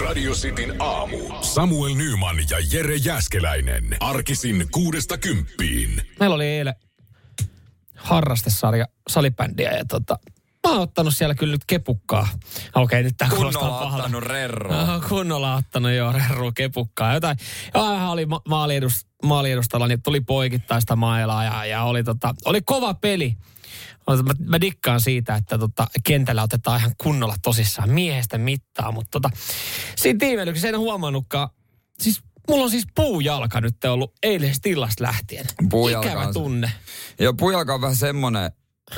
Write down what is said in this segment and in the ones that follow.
Radio Cityn aamu. Samuel Nyman ja Jere Jäskeläinen. Arkisin kuudesta kymppiin. Meillä oli eilen harrastesarja salibändiä ja tota, mä oon ottanut siellä kyllä nyt kepukkaa. Okei, nyt tää kuulostaa Kunnolla pahalta. ottanut rerroa. No, kunnolla ottanut jo rerru kepukkaa. Jotain. Ja vähän oli ma- maaliedus, maaliedustalla, niin tuli poikittaista mailaa ja, ja oli, tota, oli kova peli. Mä, mä dikkaan siitä, että tota, kentällä otetaan ihan kunnolla tosissaan miehestä mittaa, mutta tota, siinä tiimeilyksessä en huomannutkaan. Siis mulla on siis puujalka nyt ollut eilisesta illasta lähtien. Puujalka Ikävä on tunne. Joo, pujalka on vähän semmonen,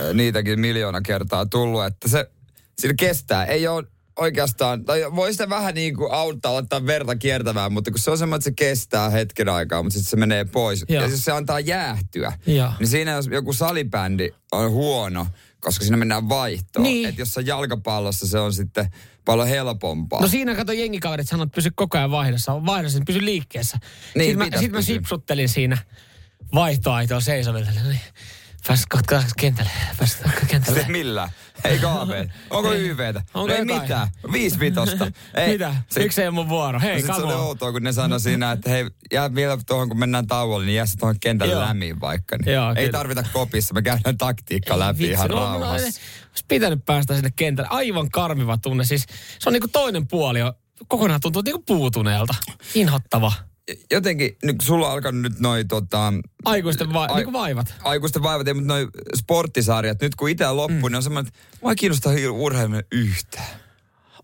äh, niitäkin miljoona kertaa tullut, että se, sillä kestää. Ei ole oikeastaan, tai voi sitä vähän niin kuin auttaa ottaa verta kiertämään, mutta kun se on semmoinen, että se kestää hetken aikaa, mutta sitten se menee pois. Joo. Ja jos se antaa jäähtyä, Joo. niin siinä jos joku salibändi on huono, koska siinä mennään vaihtoon. Niin. Että jos on jalkapallossa, se on sitten paljon helpompaa. No siinä kato jengikaverit sanoi, että pysy koko ajan vaihdossa. Vaihdossa, niin pysy liikkeessä. Niin, sitten mä, sit mä sipsuttelin siinä vaihtoaitoon seisoville. Niin, pääsit kohta kentälle. Pääsit kentälle. Sitten millä? Ei KV. Onko YVtä? Onko ei jotain? mitään. Viisi vitosta. Ei. Mitä? Sit- Yksi ei ole mun vuoro. Hei, Sitten se oli on. outoa, kun ne sanoi siinä, että hei, jää vielä tuohon, kun mennään tauolle, niin jää se tuohon kentälle lämmin vaikka. Niin Joo, ei kyllä. tarvita kopissa, me käydään taktiikka läpi Vitsi, ihan no, no, rauhassa. Olisi pitänyt päästä sinne kentälle. Aivan karmiva tunne. Siis se on niinku toinen puoli. on- Kokonaan tuntuu niinku puutuneelta. Inhottava. Jotenkin, nyt sulla on alkanut nyt noi tota, Aikuisten va- Ai- niinku vaivat. aikuisten vaivat, ei, mutta noi sporttisarjat, nyt kun itse loppuu, mm. niin on semmoinen, että mua ei kiinnosta urheilun yhtään.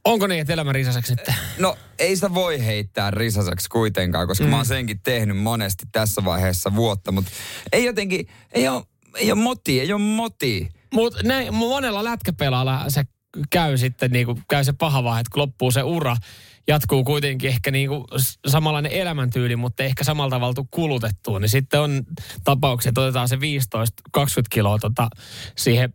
Onko niin, että elämä risaseksi nyt? No ei sitä voi heittää risaseksi kuitenkaan, koska mm. mä oon senkin tehnyt monesti tässä vaiheessa vuotta, mutta ei jotenkin, ei ole, ei ole moti, ei ole moti. Mutta monella lätkäpelaalla se käy sitten niinku, käy se paha vaihe, että kun loppuu se ura, jatkuu kuitenkin ehkä niinku s- samanlainen elämäntyyli, mutta ehkä samalla tavalla kulutettua, niin sitten on tapauksia, että otetaan se 15-20 kiloa tota, siihen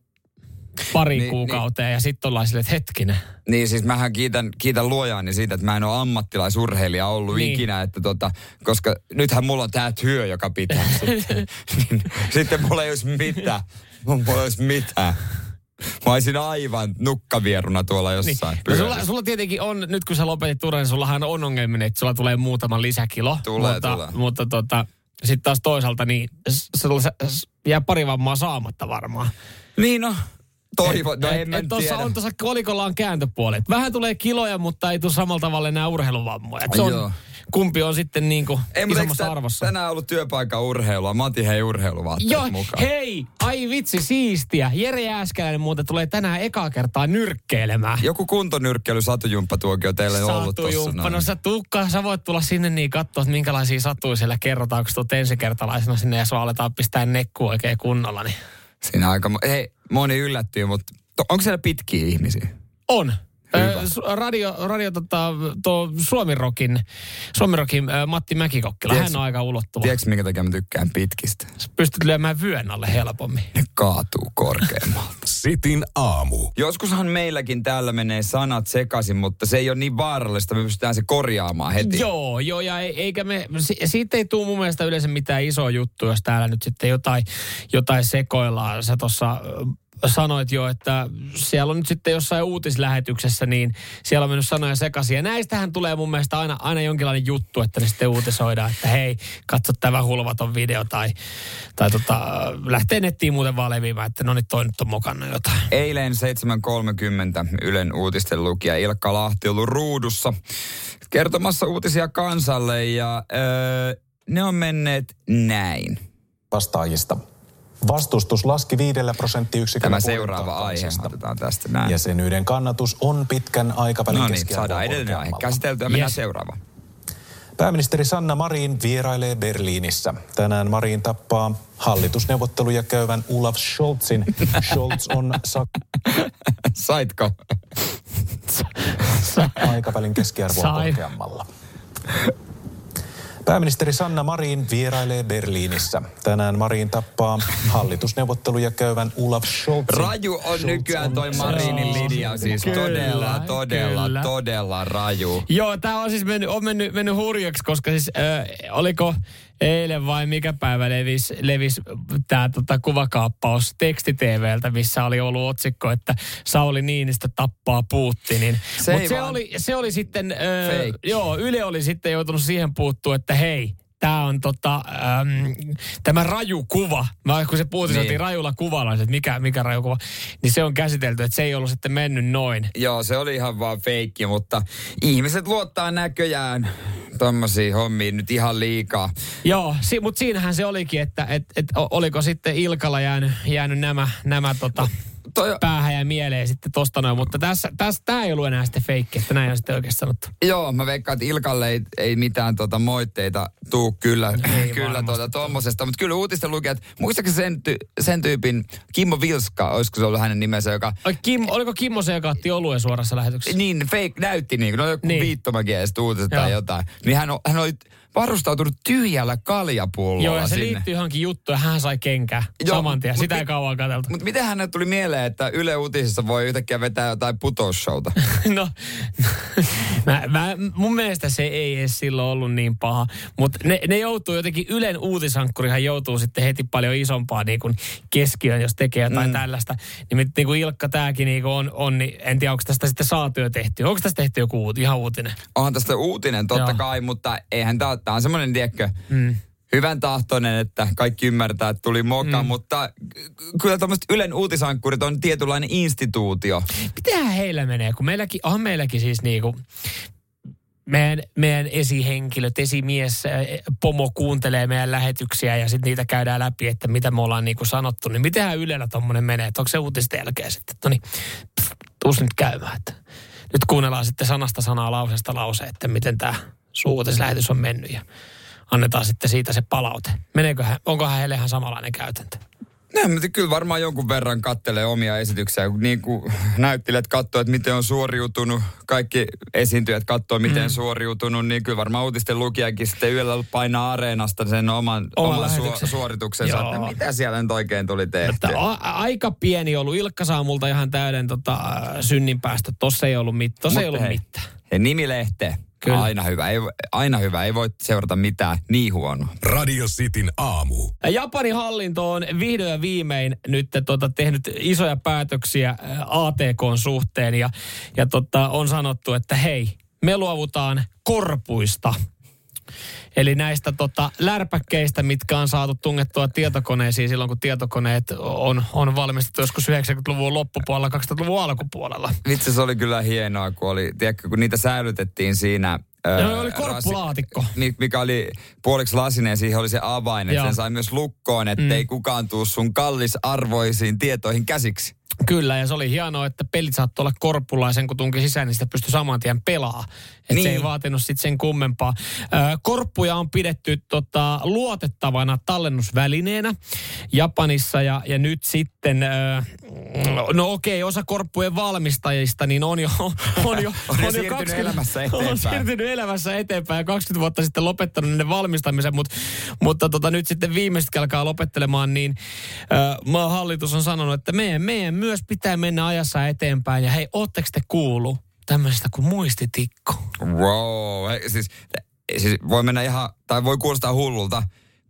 pariin Niin, niin, kuukauteen ja sitten ollaan silleen, että hetkinen. Niin siis mähän kiitän, kiitän luojaani siitä, että mä en ole ammattilaisurheilija ollut niin. Niin. ikinä, että tota, koska nythän mulla on tää työ, joka pitää sitten. niin, sitten mulla ei olisi mitään. Mulla ei olisi mitään. Mä olisin aivan nukkavieruna tuolla Niin. jossain. No No, sulla, sulla tietenkin on, nyt kun sä lopetit uran, niin sullahan on ongelminen, että sulla tulee muutama lisäkilo. Tulee, mutta, tulee. Mutta tota, sitten taas toisaalta niin sulla jää pari vammaa saamatta varmaan. Niin no, toivon. No Et- en tossa tiedä. on tuossa kolikolla on kääntöpuoli. Et Vähän tulee kiloja, mutta ei tule samalla tavalla enää urheiluvammoja. Et Se on, Joo. Kumpi on sitten niin kuin Ei, isommassa tän- arvossa. tänään ollut työpaikka urheilua? Mä otin hei urheiluvaatteet Joo, mukaan. hei, ai vitsi, siistiä. Jere Jääskeläinen muuten tulee tänään ekaa kertaa nyrkkeilemään. Joku kuntonyrkkeily satujumppatuokio teille on ollut tossa. No sä tukka, sä voit tulla sinne niin katsoa, että minkälaisia satuja siellä kerrotaan, kun sä tulet ensikertalaisena sinne ja sua aletaan pistää nekku oikein kunnolla. Niin. Siinä aika, hei, moni yllättyy, mutta onko siellä pitkiä ihmisiä? On. Hyvä. Su- Radio, radio tota, tuo Suomirokin, Suomirokin ö, Matti Mäkikokkila, Tiedätkö- hän on aika ulottuva. Tiedätkö, minkä takia mä tykkään pitkistä? Sä pystyt lyömään vyön alle helpommin. Ne kaatuu korkeammalta. Sitin aamu. Joskushan meilläkin täällä menee sanat sekaisin, mutta se ei ole niin vaarallista. Me pystytään se korjaamaan heti. Joo, joo, ja ei- eikä me, si- siitä ei tule mun mielestä yleensä mitään isoa juttua, jos täällä nyt sitten jotain, jotain sekoillaan. Sä tuossa sanoit jo, että siellä on nyt sitten jossain uutislähetyksessä, niin siellä on mennyt sanoja sekaisin. Ja näistähän tulee mun mielestä aina, aina jonkinlainen juttu, että ne sitten uutisoidaan, että hei, katso tämä hulvaton video tai, tai tota, lähtee nettiin muuten vaan leviämään, että no niin toi nyt on mokannut jotain. Eilen 7.30 Ylen uutisten lukija Ilkka Lahti ollut ruudussa kertomassa uutisia kansalle ja öö, ne on menneet näin. vastaajista. Vastustus laski viidellä prosenttiyksiköllä Tämä seuraava aihe otetaan tästä näin. Jäsenyyden kannatus on pitkän aikavälin No niin, keskiarvoa saadaan edellinen aihe käsiteltyä. Mennään Yes. seuraavaan. Pääministeri Sanna Marin vierailee Berliinissä. Tänään Marin tappaa hallitusneuvotteluja käyvän Olaf Scholzin. Scholz on Saitko? aikavälin keskiarvoa korkeammalla. Pääministeri Sanna Marin vierailee Berliinissä. Tänään Marin tappaa hallitusneuvotteluja käyvän Olaf Scholz. Raju on nykyään toi Marinin linja, siis Kyllä, todella, todella, kyllä. todella raju. Joo, tämä on siis mennyt, on mennyt, mennyt hurjaksi, koska siis äh, oliko eilen vai mikä päivä levis, levis tämä tota, kuvakaappaus teksti-TVltä, missä oli ollut otsikko, että Sauli Niinistö tappaa Putinin. Se Mutta se, vaan- oli, se oli sitten, Fake. joo, Yle oli sitten joutunut siihen puuttua, että hei, tämä on tota, äm, tämä raju kuva. Mä, kun se Putin Niin. rajulla kuvalla, että mikä, mikä raju kuva, niin se on käsitelty, että se ei ollut sitten mennyt noin. Joo, se oli ihan vaan feikki, mutta ihmiset luottaa näköjään tommosiin hommiin nyt ihan liikaa. Joo, si, mutta siinähän se olikin, että et, et, oliko sitten Ilkalla jäänyt, jäänyt nämä, nämä tota, Toi, päähän ja mieleen sitten tosta noin, mutta tässä, tässä tämä ei ollut enää sitten feikki, että näin on sitten oikeasti sanottu. joo, mä veikkaan, että Ilkalle ei, ei mitään tota moitteita tuu kyllä, Ei kyllä tuota tommosesta. Mutta kyllä uutisten lukijat, muistaakseni sen, ty, sen tyypin Kimmo Vilska, olisiko se ollut hänen nimensä, joka Oi, Kim, oliko Kimmo se, joka otti oluen suorassa lähetyksessä? niin fake näytti niin kuin, no joku niin. Viittomakieliset uutiset tai jotain. Niin hän, hän oli varustautunut tyhjällä kaljapullolla Joo, ja se sinne. liittyy johonkin juttuun ja hän sai kenkää Joo, saman tien. Sitä mi- ei kauan katseltu. Mutta miten hänelle tuli mieleen, että Yle Uutisissa voi yhtäkkiä vetää jotain putousshowta? No, mä, mä, mun mielestä se ei edes silloin ollut niin paha. Mutta ne, ne joutuu jotenkin, Ylen uutisankkurihan joutuu sitten heti paljon isompaa niin kuin keskiöön, jos tekee jotain mm. tällaista. Niin, niin kuin Ilkka tämäkin niin on, on, niin en tiedä, onko tästä sitten saatyö tehty. Onko tästä tehty joku uut, ihan uutinen? Onhan tästä uutinen totta Joo. kai, mutta eihän tämä tämä on semmoinen, tiedätkö, mm. hyvän tahtoinen, että kaikki ymmärtää, että tuli moka, mm. mutta kyllä tämmöiset Ylen uutisankkurit on tietynlainen instituutio. Mitähän heillä menee, kun meilläkin, on meilläkin siis niin kuin, meidän, meidän esihenkilöt, esimies, pomo kuuntelee meidän lähetyksiä ja sitten niitä käydään läpi, että mitä me ollaan niin kuin sanottu. Niin mitenhän Ylellä tuommoinen menee, että onko se uutisten jälkeen sitten, että no niin, tuus nyt käymään. Että nyt kuunnellaan sitten sanasta sanaa lauseesta lause, että miten tämä suuutislähetys on mennyt ja annetaan sitten siitä se palaute. Meneeköhän, onkohan heille ihan samanlainen käytäntö? Mutta kyllä varmaan jonkun verran kattelee omia esityksiä, niin kuin näyttelijät katsoo, että miten on suoriutunut, kaikki esiintyjät katsoo, miten mm. suoriutunut, niin kyllä varmaan uutisten lukijakin sitten yöllä painaa areenasta sen oman, Oman oman su- suorituksensa, Joo. että mitä siellä nyt oikein tuli tehtyä. Että a- aika pieni ollut. Ilkka saa multa ihan täyden tota, synnin päästä. Tossa ei ollut, mit- tossa ei ollut hei, mitään. Ja nimilehte, Kyllä. aina hyvä. Ei, aina hyvä, ei voi seurata mitään niin huonoa. Radio Cityn aamu. Ja Japanin hallinto on vihdoin ja viimein nyt tota, tehnyt isoja päätöksiä ä, ATKn suhteen ja, ja tota, on sanottu, että hei, me luovutaan korpuista. Eli näistä tota, lärpäkkeistä, mitkä on saatu tungettua tietokoneisiin silloin, kun tietokoneet on, on valmistettu joskus 90-luvun loppupuolella, 2000-luvun alkupuolella. Vitsi, se oli kyllä hienoa, kun, oli, tiedätkö, kun niitä säilytettiin siinä... Joo, oli korppulaatikko. mi- mikä oli puoliksi lasinen ja siihen oli se avain, että sen sai myös lukkoon, ettei mm. kukaan tuu sun kallisarvoisiin tietoihin käsiksi. Kyllä, ja se oli hienoa, että pelit saattoi olla korppulaisen, kun tunki sisään, niin sitä pystyi saman tien pelaa. Että Niin. se ei vaatinut sitten sen kummempaa. Korppuja on pidetty tota, luotettavana tallennusvälineenä Japanissa, ja, ja nyt sitten, no okei, osa korppujen valmistajista, niin on jo, on jo, On jo siirtynyt elämässä eteenpäin. On siirtynyt elämässä eteenpäin, ja 20 vuotta sitten lopettanut niiden valmistamisen, mutta, mutta tota, nyt sitten viimeiset alkaa lopettelemaan, niin maan hallitus on sanonut, että meidän, meidän myös pitää mennä ajassa eteenpäin. Ja hei, ootteko te kuullut tämmöisestä kuin muistitikko? Wow, Hei, siis, siis voi mennä ihan, tai voi kuulostaa hullulta,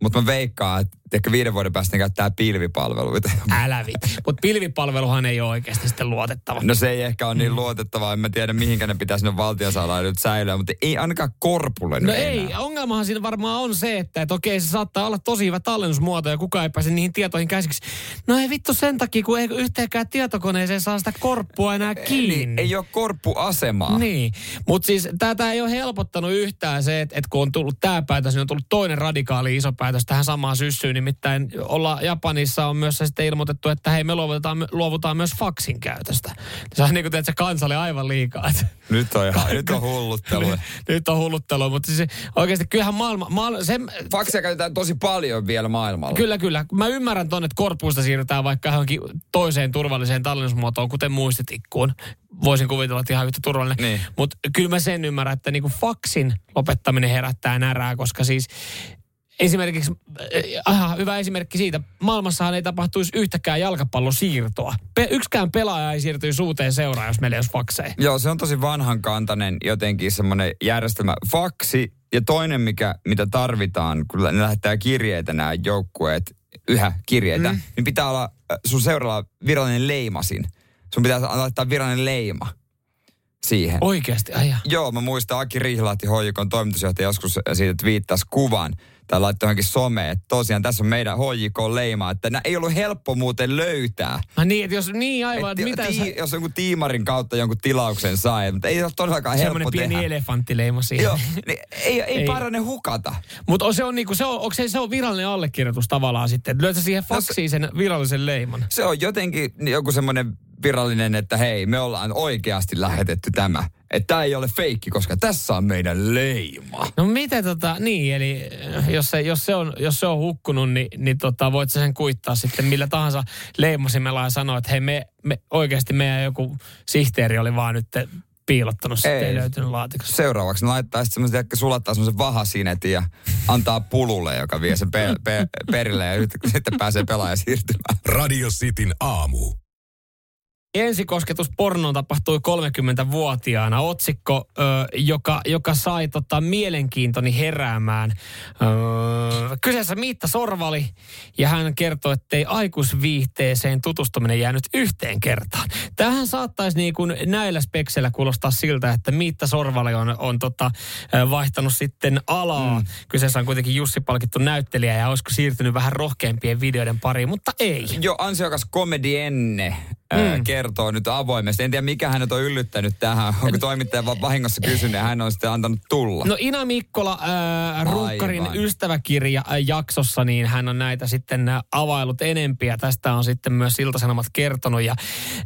mutta mä veikkaan, että ehkä viiden vuoden päästä ne käyttää pilvipalveluita. Älä vittu. Mutta pilvipalveluhan ei ole oikeasti sitten luotettava. No se ei ehkä ole niin luotettavaa, en mä tiedä mihinkä ne pitäisi ne valtiosalaan nyt säilyä, mutta ei ainakaan korpulle No ei, enää. ongelmahan siinä varmaan on se, että, että okei se saattaa olla tosi hyvä tallennusmuoto ja kukaan ei pääse niihin tietoihin käsiksi. No ei vittu sen takia, kun ei yhteenkään tietokoneeseen saa sitä korppua enää kiinni. Niin, ei ole korppuasemaa. Niin, mutta siis tätä ei ole helpottanut yhtään se, että, että kun on tullut tämä päätös, niin on tullut toinen radikaali iso päätös johtopäätös tähän samaan syssyyn. Nimittäin olla Japanissa on myös sitten ilmoitettu, että hei me luovutaan, luovutaan myös faksin käytöstä. Se on niin kuin teet, se kansalle aivan liikaa. Nyt on, ihan, nyt on hulluttelu. nyt, nyt on hulluttelu, mutta siis oikeasti kyllähän maailma... maailma se, Faksia käytetään tosi paljon vielä maailmalla. Kyllä, kyllä. Mä ymmärrän ton, että korpuista siirrytään vaikka johonkin toiseen turvalliseen tallennusmuotoon, kuten muistitikkuun. Voisin kuvitella, että ihan yhtä turvallinen. Niin. Mutta kyllä mä sen ymmärrän, että niinku faksin lopettaminen herättää närää, koska siis esimerkiksi, äh, aha, hyvä esimerkki siitä, maailmassahan ei tapahtuisi yhtäkään jalkapallosiirtoa. Pe- yksikään pelaaja ei siirtyisi uuteen seuraan, jos meillä ei olisi fakseja. Joo, se on tosi vanhankantainen jotenkin semmoinen järjestelmä. Faksi ja toinen, mikä, mitä tarvitaan, kun ne lähettää kirjeitä nämä joukkueet, yhä kirjeitä, mm. niin pitää olla äh, sun seuraava virallinen leimasin. Sun pitää laittaa virallinen leima siihen. Oikeasti, aja. Joo, mä muistan Aki Rihlahti, HJKn toimitusjohtaja, joskus siitä viittasi kuvan tai laittoi johonkin someen, että tosiaan tässä on meidän HJK-leima, että nää ei ollut helppo muuten löytää. Mä niin, että jos niin aivan, Et, että mitä tii, sä... Jos jonkun tiimarin kautta jonkun tilauksen sai, mutta ei ole todellakaan helppo Semmoinen pieni tehdä. elefanttileima siihen. Joo, niin ei, ei, Ei. parane hukata. Mutta se on niinku, se on, onko se, se on virallinen allekirjoitus tavallaan sitten? Löytä siihen No faksiin sen virallisen leiman. Se on jotenkin joku semmoinen virallinen, että hei, me ollaan oikeasti lähetetty tämä. Että tämä ei ole feikki, koska tässä on meidän leima. No miten tota, niin, eli äh, jos se, jos se, on, jos se on hukkunut, niin, niin tota, voit sä sen kuittaa sitten millä tahansa leimasimella ja sanoa, että hei me, me oikeasti meidän joku sihteeri oli vaan nyt piilottanut, sitten ei, Ei. löytynyt laatikosta. Seuraavaksi ne laittaa sitten semmoisen, että sulattaa semmoisen vahasinetin ja antaa pululle, joka vie sen pe- pe- perille ja nyt- sitten pääsee pelaaja siirtymään. Radio Cityn aamu. Ensikosketus pornoon tapahtui 30-vuotiaana. Otsikko, ö, joka, joka sai tota, mielenkiintoni heräämään. Ö, kyseessä Miitta Sorvali ja hän kertoi, ettei aikuisviihteeseen tutustuminen jäänyt yhteen kertaan. Tähän saattaisi niin kuin näillä spekseillä kuulostaa siltä, että Miitta Sorvali on, on tota, vaihtanut sitten alaa. Mm. Kyseessä on kuitenkin Jussi palkittu näyttelijä ja olisiko siirtynyt vähän rohkeampien videoiden pariin, mutta ei. Jo ansiokas komedienne mm. kertoo nyt avoimesti. En tiedä, mikä hänet on yllyttänyt tähän. Onko toimittaja vaan vahingossa kysynyt ja hän on sitten antanut tulla. No Ina Mikkola, äh, Runkkarin Aivan. ystäväkirja jaksossa, niin hän on näitä sitten availut enempiä. Tästä on sitten myös Iltasanomat kertonut. Ja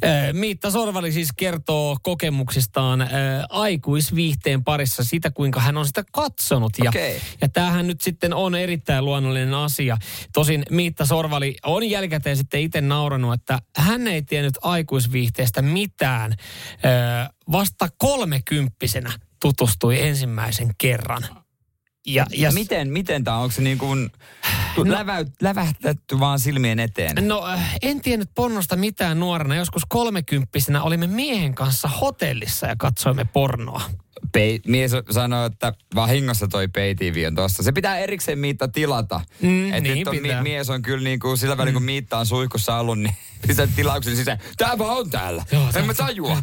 äh, Miitta Sorvali siis kertoo kokemuksistaan äh, aikuisviihteen parissa sitä, kuinka hän on sitä katsonut. Ja, Okei. ja tämähän nyt sitten on erittäin luonnollinen asia. Tosin Miitta Sorvali on jälkikäteen sitten itse nauranut, että hän ei tiennyt aikuisviihteestä mitään. Ö, vasta kolmekymppisenä tutustui ensimmäisen kerran. Ja, ja Miten, miten tämä on? Onko se niin kuin lävä, lävähtetty vaan silmien eteen? No äh, en tiennyt pornosta mitään nuorena. Joskus kolmekymppisenä olimme miehen kanssa hotellissa ja katsoimme pornoa. Pei, mies sanoi, että vahingossa toi pay on tossa. Se pitää erikseen Miitta tilata. Mm, Et niin nyt on, pitää. mies on kyllä niin kuin sillä välin, kun Miitta on suihkussa ollut, niin pistää tilauksen sisään. Tää vaan on täällä. Joo, en mä tajua.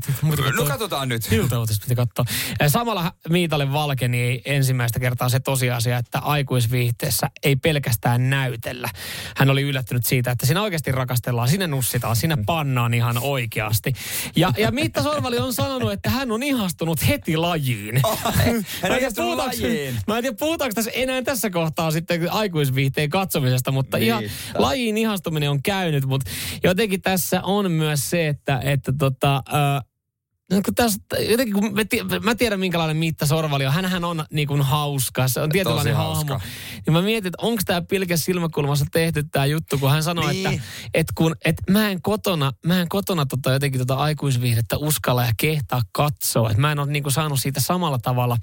No katsotaan nyt. Iltauutista piti katsoa. Äh, Samalla Miitalle valkeni ensimmäistä kertaa se tosiasia, että aikuisviihteessä ei pelkästään näytellä. Hän oli yllättynyt siitä, että siinä oikeasti rakastellaan, sinne nussitaan, sinne pannaan ihan oikeasti. Ja, ja Miitta Sorvali on sanonut, että hän on ihastunut heti lajiin. Hän Mä en tiedä, puhutaanko- lajiin. Mä en tiedä, puhutaanko tässä enää tässä kohtaa sitten aikuisviihteen katsomisesta, mutta ihan Miitta. lajiin ihastuminen on käynyt, mutta jotenkin tässä on myös se, että, että tota, ö, No kun tästä, jotenkin kun mä, ti- mä tiedän minkälainen Miitta Sorvali on. Hänhän on niin kuin hauska, se on tietynlainen Tosi hahmo. Niin mä mietin, että onko tämä pilkäs silmäkulmassa tehty tämä juttu, kun hän sanoi, Niin. että, että kun, että mä en kotona, mä en kotona tota jotenkin tota aikuisviihdettä uskalla ja kehtaa katsoa. Että mä en ole niin kuin saanut siitä samalla tavalla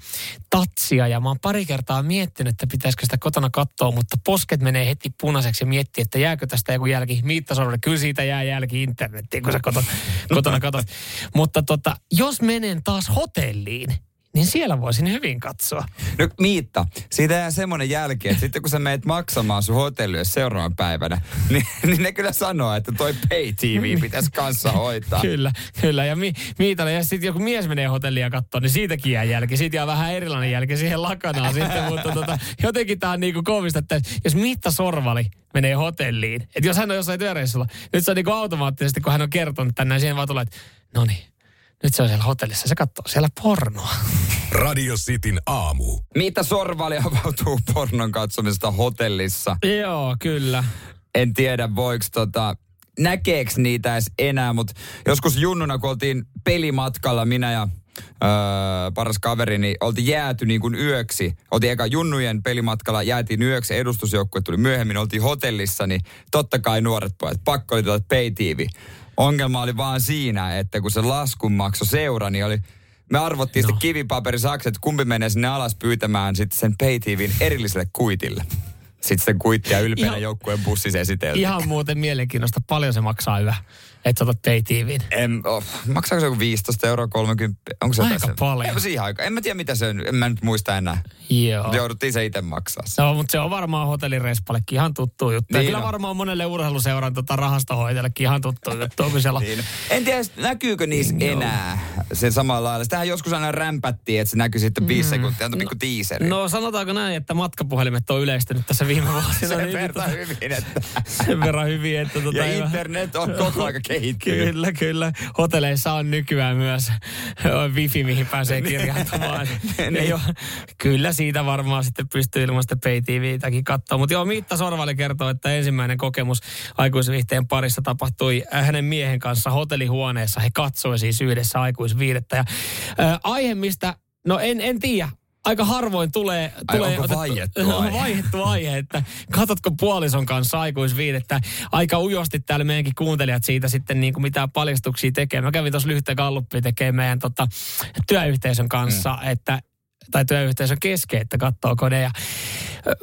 tatsia ja mä oon pari kertaa miettinyt, että pitäisikö sitä kotona katsoa, mutta posket menee heti punaiseksi ja miettii, että jääkö tästä joku jälki. Miitta Sorvali, kyllä siitä jää jälki internettiin, kun sä kotona, kotona katsot. Mutta tota, jos menen taas hotelliin, niin siellä voisin hyvin katsoa. No Miitta, siitä jää semmoinen jälki, että sitten kun sä meet maksamaan sun hotellille seuraavan päivänä, niin, niin ne kyllä sanoo, että toi pay TV pitäisi kanssa hoitaa. Kyllä, kyllä. Ja mi, Miitalle, ja sitten joku mies menee hotellia ja katsoo, niin siitäkin jää jälki. Siitä jää vähän erilainen jälki siihen lakanaan sitten, mutta tota, jotenkin tämä on niinku koomista, että jos Miitta Sorvali menee hotelliin, että jos hän on jossain työreissulla, nyt se on niinku automaattisesti, kun hän on kertonut tänne, siihen vaan tulee, että no niin, Nyt se on siellä hotellissa, se katsoo siellä pornoa. Radio Cityn aamu. Mitä sorvali avautuu pornon katsomisesta hotellissa? Joo, kyllä. En tiedä, voiko tota, näkeeks niitä edes enää, mutta joskus junnuna, kun oltiin pelimatkalla, minä ja öö, paras kaveri, niin oltiin jääty niin kuin yöksi. Oltiin eka junnujen pelimatkalla, jäätiin yöksi, edustusjoukkue tuli myöhemmin, oltiin hotellissa, niin totta kai nuoret pojat, pakko oli tulla pay-tv. Ongelma oli vaan siinä, että kun se laskun maksoi seura, niin oli, me arvottiin no. sitten kivipaperisakset, että kumpi menee sinne alas pyytämään sitten sen pay-tvin erilliselle kuitille. Sitten sen kuittia ylpeänä joukkueen bussissa esiteltiin. Ihan muuten mielenkiintoista, paljon se maksaa yö, että sä otat TVn. En, oh, maksaako se joku 15 euroa 30? Onko se Aika sen- paljon. Ei, siihen aikaan. En mä tiedä mitä se on. En mä nyt muista enää. Joo. Mutta jouduttiin se itse maksaa. No, mutta se on varmaan hotellireispallekin ihan tuttu juttu. Niin kyllä on. varmaan monelle urheiluseuran tota rahastohoitajallekin ihan tuttu juttu. Siellä Niin. En tiedä, näkyykö niissä enää se samalla lailla. Sitähän joskus aina rämpättiin, että se näkyy sitten viisi sekuntia, on pikku tiiseri. No sanotaanko näin, että matkapuhelimet on yleistynyt tässä viime vuosina. sen niin verran tota- hyvin, että... sen verran hyvin, että tota Ja internet on koko aika kehittynyt. Kyllä, kyllä. Hotelleissa on nykyään myös wifi, mihin pääsee kirjautumaan. Niin. Ei ole- kyllä siitä varmaan sitten pystyy ilman sitä pay TVtäkin katsoa. Mutta joo, Miitta Sorvali kertoo, että ensimmäinen kokemus aikuisviihteen parissa tapahtui hänen miehen kanssa hotellihuoneessa. He katsoi siis yhdessä aikuisviihdettä. Ja, ää, aihe, mistä, no en, en tiedä, aika harvoin tulee... Ai, tulee onko vaiettu on aihe? vaihettu aihe, että katsotko puolison kanssa aikuisviidettä. Aika ujosti täällä meidänkin kuuntelijat siitä sitten niin kuin mitään paljastuksia tekee. Mä kävin tuossa lyhtä galluppia tekemään meidän tota, työyhteisön kanssa, mm. että tai työyhteisön kesken, että katsoako ne. Ja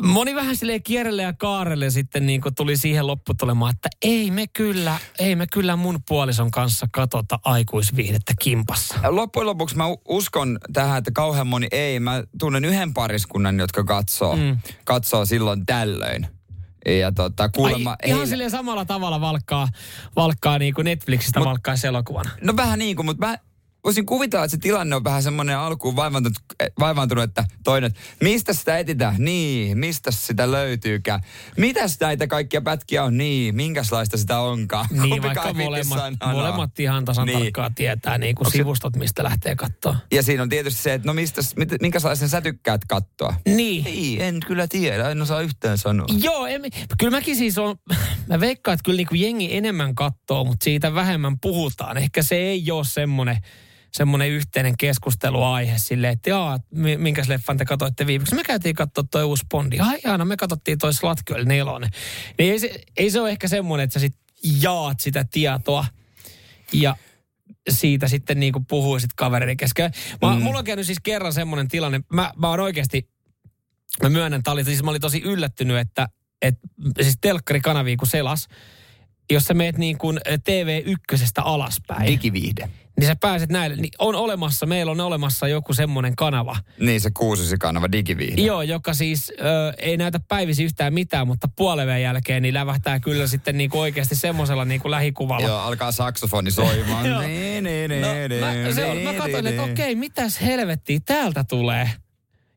moni vähän silleen kierrelle ja kaarelle sitten niin kuin tuli siihen lopputulemaan, että ei me kyllä, ei me kyllä mun puolison kanssa katota aikuisviihdettä kimpassa. Loppujen lopuksi mä uskon tähän, että kauhean moni ei. Mä tunnen yhden pariskunnan, jotka katsoo, mm. katsoo silloin tällöin. Ja tota, kuulemma... Ai, ihan heillä- silleen samalla tavalla valkkaa, valkkaa niin kuin Netflixistä Mut, valkkaisi elokuvana. No vähän niin kuin, mutta mä voisin kuvitella, että se tilanne on vähän semmoinen alkuun vaivaantunut, vaivaantunut että toinen, että mistä sitä etitään? Niin, mistä sitä löytyykään? Mitäs näitä kaikkia pätkiä on? Niin, minkälaista sitä onkaan? Niin, Kumpikaan vaikka molemmat, molemmat ihan tasan Niin. tarkkaan tietää niin kuin Onks sivustot, mistä lähtee katsoa. Ja siinä on tietysti se, että no mistä, mit, minkälaisen sä tykkäät katsoa? Niin. Ei, en kyllä tiedä, en osaa yhtään sanoa. Joo, en, kyllä mäkin siis on, mä veikkaan, että kyllä niin kuin jengi enemmän katsoo, mutta siitä vähemmän puhutaan. Ehkä se ei ole semmoinen, semmoinen yhteinen keskusteluaihe silleen, että jaa, mi- minkäs leffan te katsoitte viimeksi. Me käytiin katsoa toi uusi Bondi. Ai me katsottiin toi Slatgirl nelonen. Niin ei se, ei se ole ehkä semmoinen, että sä sit jaat sitä tietoa ja siitä sitten niin kuin puhuisit kavereiden kesken. Mä, mm. Mulla on käynyt siis kerran semmoinen tilanne, mä, mä oon oikeasti, mä myönnän, tää oli, siis mä olin tosi yllättynyt, että, että siis telkkarikanavia kun selas, jos sä meet niin kuin TV1 alaspäin, Digiviihde. Niin sä pääset näille, niin on olemassa, meillä on olemassa joku semmoinen kanava, Niin se kuusikanava digiviihde. Joo, joka siis ö, ei näytä päivisi yhtään mitään, mutta puoleven jälkeen niin lävähtää kyllä sitten niinku oikeasti semmoisella niinku lähikuvalla. Joo, alkaa saksofoni soimaan. Joo. Niin, niin, niin, No, niin, mä, se on, mä niin, katsoin, niin, että niin. okei, mitäs helvettiä täältä tulee.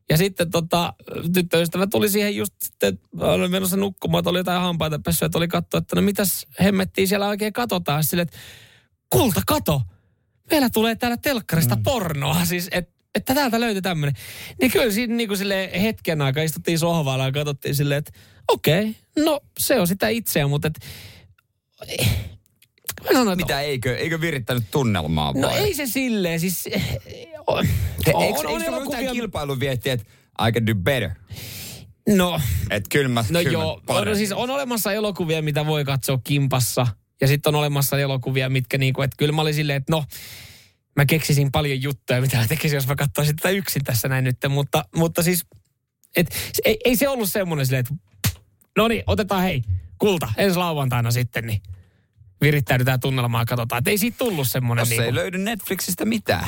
Ja sitten tota, tyttöystävä tuli siihen just sitten, olin menossa nukkumaan, että oli jotain hampaita pessyä, että oli katsoa, että no mitäs hemmettiä siellä oikein katsotaan. Sille, että kulta, kato, meillä tulee täällä telkkarista mm. pornoa, siis että että täältä löytyi tämmöinen. Niin kyllä siinä niin kuin silleen hetken aikaa istuttiin sohvalla ja katsottiin silleen, että okei, no se on sitä itseä, mutta että Mä sanon, että Mitä, eikö, eikö virittänyt tunnelmaa No vai? ei se silleen, siis... On, He, on, eikö, on, eikö tullut elokuvia- kilpailun viettiä, että I can do better? No, Että kyllä mä, no kyllä joo, mä on, paremmin. siis on olemassa elokuvia, mitä voi katsoa kimpassa. Ja sitten on olemassa elokuvia, mitkä niinku, että kyllä mä olin silleen, että no, mä keksisin paljon juttuja, mitä mä tekisin, jos mä katsoisin tätä yksin tässä näin nyt. Mutta, mutta siis, et, ei, ei se ollut semmoinen silleen, että no niin, otetaan hei, kulta, ensi lauantaina sitten, niin virittäydytään tunnelmaa ja katsotaan. Että ei siitä tullut semmoinen Jos niinku. ei löydy Netflixistä mitään.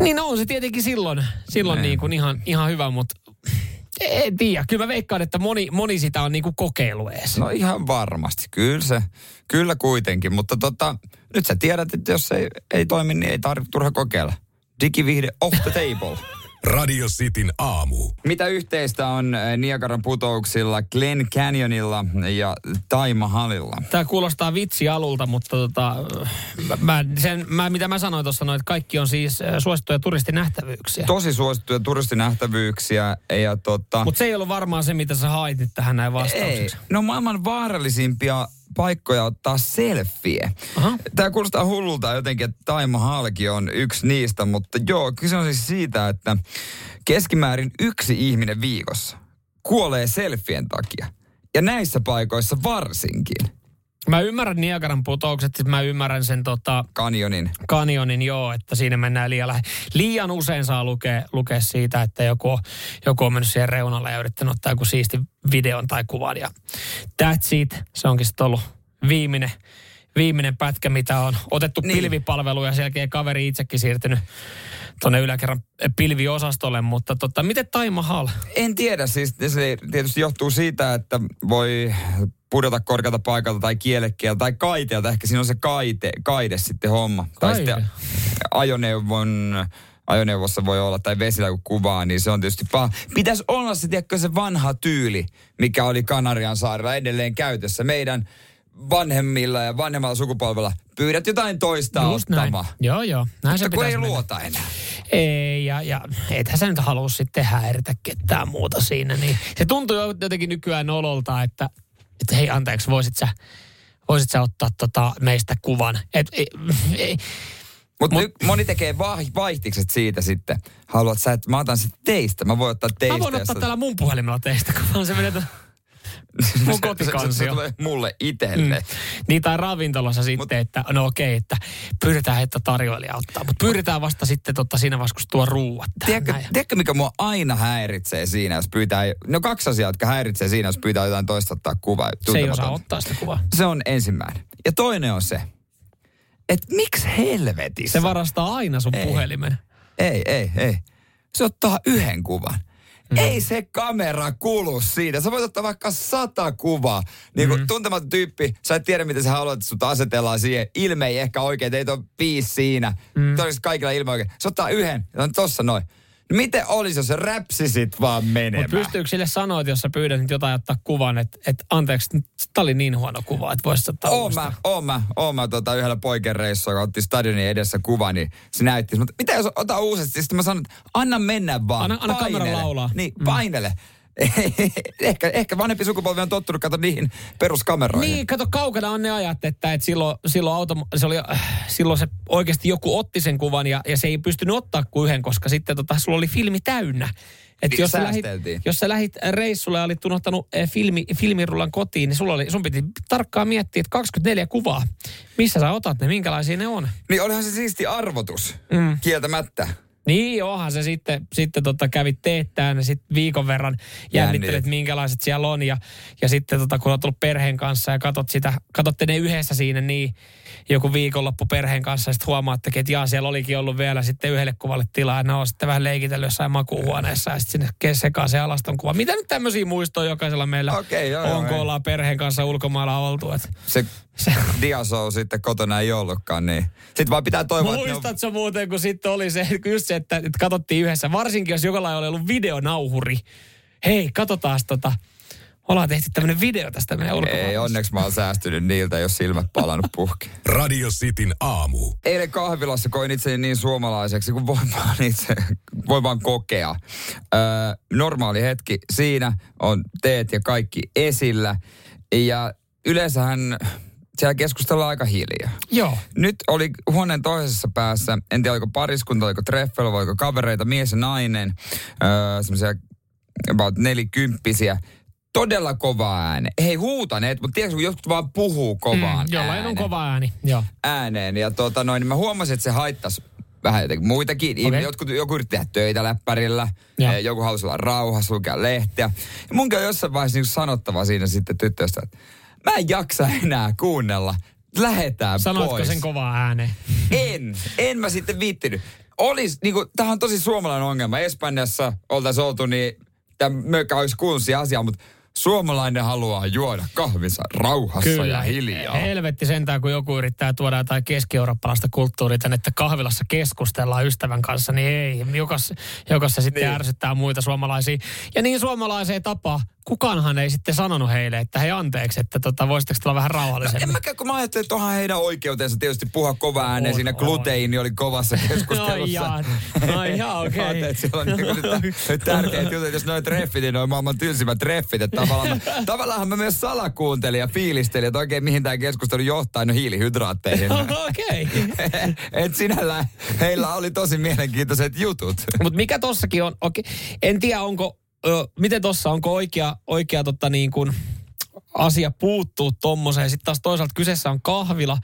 Niin no, on se tietenkin silloin, silloin Niin. niin kuin ihan, ihan hyvä, mutta en tiedä. Kyllä mä veikkaan, että moni, moni sitä on niin kuin kokeilu ees. No ihan varmasti. Kyllä se, kyllä kuitenkin. Mutta tota, nyt sä tiedät, että jos ei, ei toimi, niin ei tarvitse turha kokeilla. Digivihde off the table. Radio Cityn aamu. Mitä yhteistä on äh, Niagaran putouksilla, Glen Canyonilla ja Taj Mahalilla? Tämä kuulostaa vitsi alulta, mutta tota, mä, sen, mä, mitä mä sanoin tuossa, että kaikki on siis äh, suosittuja turistinähtävyyksiä. Tosi suosittuja turistinähtävyyksiä ja tota... Mutta se ei ollut varmaan se, mitä sä haitit tähän näin Ei, vastaukseksi. no maailman vaarallisimpia paikkoja ottaa selfie. Aha. Tämä kuulostaa hullulta jotenkin, että Taj Mahalkin on yksi niistä, mutta joo, kyse on siis siitä, että keskimäärin yksi ihminen viikossa kuolee selfien takia. Ja näissä paikoissa varsinkin. Mä ymmärrän Niagaran putoukset, sit mä ymmärrän sen tota, Kanjonin. kanjonin joo, että siinä mennään liian lähe. Liian usein saa lukea, lukea siitä, että joku, joku on mennyt siihen reunalle ja yrittänyt ottaa joku siisti videon tai kuvan. Ja that's it. Se onkin sitten ollut viimeinen, viimeinen pätkä, mitä on otettu Niin. niin. pilvipalvelu ja sen jälkeen kaveri itsekin siirtynyt tuonne yläkerran pilviosastolle. Mutta tota, miten Tai Mahal? En tiedä, siis se tietysti johtuu siitä, että voi pudota korkealta paikalta tai kielekkeeltä tai kaiteelta. Ehkä siinä on se kaite, kaide sitten homma. Tai Kaide. sitten ajoneuvon, ajoneuvossa voi olla, tai vesillä kun kuvaa, niin se on tietysti paha. Pitäisi olla se, tiedätkö, se vanha tyyli, mikä oli Kanarian saarella edelleen käytössä. Meidän vanhemmilla ja vanhemmalla sukupolvella pyydät jotain toista Just näin. ottamaan. Joo, joo. Näin se Mutta kun ei mennä. luota enää. Ei, ja, ja ethän sä nyt halua sitten häiritä ketään muuta siinä. Niin se tuntuu jo jotenkin nykyään nololta, että, että hei anteeksi, voisit sä, voisit sä ottaa tota meistä kuvan. Et, ei, ei, Mutta Mut- moni tekee vai- vaihtikset siitä sitten. Haluat sä, että mä otan sitten teistä. Mä voin ottaa teistä. mä voin ottaa sä- täällä mun puhelimella teistä, kun se menee mun se, se, se, kotikansio. tulee mulle itselle. Mm. Niin tai ravintolassa sitten, että no okei, että pyydetään, että tarjoilija ottaa. Mutta pyydetään vasta sitten totta siinä vaiheessa, kun se tuo ruuat. Tiedätkö, tiedätkö, mikä mua aina häiritsee siinä, jos pyytää... No kaksi asiaa, jotka häiritsee siinä, jos pyytää jotain toista ottaa kuvaa. se ei osaa ottaa sitä kuvaa. Se on ensimmäinen. Ja toinen on se, että miksi helvetissä... Se varastaa aina sun Ei. puhelimen. Ei, ei, ei. Se ottaa yhden kuvan. Mm. Ei se kamera kulu siitä. Sä voit ottaa vaikka sata kuvaa. Niin kuin mm. tuntematon tyyppi, sä et tiedä, miten sä haluat, että sut asetellaan siihen. Ilme ei ehkä oikein, teitä on viisi siinä. Mm. Todennäköisesti kaikilla ilme oikein. Se ottaa yhden, ja on tossa noin. Miten olisi, jos räpsisit vaan menemään? Mutta pystyykö sille sanoa, että jos sä pyydät nyt jotain ottaa kuvan, että, että anteeksi, tämä oli niin huono kuva, että voisit ottaa Oon mä, oon mä, oon mä tota yhdellä poikien reissulla, kun otti stadionin edessä kuva, niin se näytti. Mutta mitä jos ota uusesti? Sitten mä sanon, että anna mennä vaan. Anna- anna kamera painele. laulaa. Niin, painele. ehkä, ehkä vanhempi sukupolvi on tottunut kato niihin peruskameroihin. Niin, kato, kaukana on ne ajat, että, että silloin, silloin, auto, se oli, äh, silloin se oikeasti joku otti sen kuvan ja, ja se ei pystynyt ottaa kuin yhden, koska sitten tota, sulla oli filmi täynnä. Et Niin, jos, sä lähit, jos sä lähit reissulle ja olit unohtanut eh, filmi, filmirullan kotiin, niin sulla oli, sun piti tarkkaan miettiä, että 24 kuvaa. Missä sä otat ne, minkälaisia ne on? Niin olihan se siisti arvotus, mm. kieltämättä. Niin, onhan se sitten, sitten tota, kävit teettään ja sitten viikon verran jännittelet, Jännit. minkälaiset siellä on. Ja, ja sitten tota, kun olet ollut perheen kanssa ja katot sitä, katotte ne yhdessä siinä, niin joku viikonloppu perheen kanssa ja sitten huomaattekin, että jaa, siellä olikin ollut vielä sitten yhdelle kuvalle tilaa. Ne on sitten vähän leikitellyt jossain makuuhuoneessa ja sitten sinne sekaan se alaston kuva. Mitä nyt tämmöisiä muistoja jokaisella meillä Okei, joo, joo, on, kun ei. ollaan perheen kanssa ulkomailla oltu. Et Se, se, diasou sitten kotona ei ollutkaan, niin sitten vaan pitää toivoa, ne on Muistatko muuten, kun sitten oli se, just se, että, että katsottiin yhdessä, varsinkin jos jollain oli ollut videonauhuri. Hei, katsotaan tota. Ollaan tehty tämmöinen video tästä meidän ulkomailla. Ei, onneksi mä oon säästynyt niiltä, jos silmät palannut puhki. Radio Cityn aamu. Eilen kahvilassa koin itseni niin suomalaiseksi kuin voi vaan, itse, voi vaan kokea. Öö, normaali hetki siinä on teet ja kaikki esillä. Ja yleensähän siellä keskustellaan aika hiljaa. Joo. Nyt oli huoneen toisessa päässä, en tiedä oliko pariskunta, oliko treffel, vai oliko kavereita, mies ja nainen, öö, semmoisia about nelikymppisiä, todella kova ääne. Ei huutaneet, mutta tiedätkö, kun jotkut vaan puhuu kovaan Mm, jollain on ääneen kova ääni. Joo. ääneen. Ja tota noin, niin mä huomasin, että se haittasi vähän jotenkin muitakin. Okay. Jotkut, joku yritti tehdä töitä läppärillä, ja joku halusi olla rauhassa, lukea lehteä. Ja munkin on jossain vaiheessa niin sanottava siinä sitten tyttöstä, että mä en jaksa enää kuunnella. Lähetään Sanoitko pois. sen kovaa ääneen? En, en mä sitten viittinyt. Olis, niinku, tämähän on tosi suomalainen ongelma. Espanjassa oltaisiin oltu, niin tämä mökkä olisi kunsi asia, mutta Suomalainen haluaa juoda kahvinsa rauhassa ja hiljaa. Helvetti sentään, kun joku yrittää tuoda jotain keski-eurooppalaista kulttuuria tänne, että kahvilassa keskustellaan ystävän kanssa, niin ei. Jokas, jokas se sitten niin. ärsyttää muita suomalaisia. Ja niin suomalaiseen tapa kukaanhan ei sitten sanonut heille, että hei anteeksi, että tota, voisitteko olla vähän rauhallisemmin. No, en mäkään, kun mä ajattelin, että onhan heidän oikeutensa tietysti puhua kova ääneen. Siinä gluteiini oli kovassa keskustelussa. no ihan okei. Okay. että siellä on niin tärkeät jutut, jos noin treffit, niin noin maailman tylsimmät treffit. Että tavallaan, tavallaan mä myös salakuuntelin ja fiilistelin, että oikein mihin tämä keskustelu johtaa, no hiilihydraatteihin. okei. Okay. et sinällään heillä oli tosi mielenkiintoiset jutut. Mutta mikä tossakin on, okay. en tiedä onko ö, miten tuossa, onko oikea, oikea totta niin kuin, asia puuttuu tommoseen. Sitten taas toisaalta kyseessä on kahvila,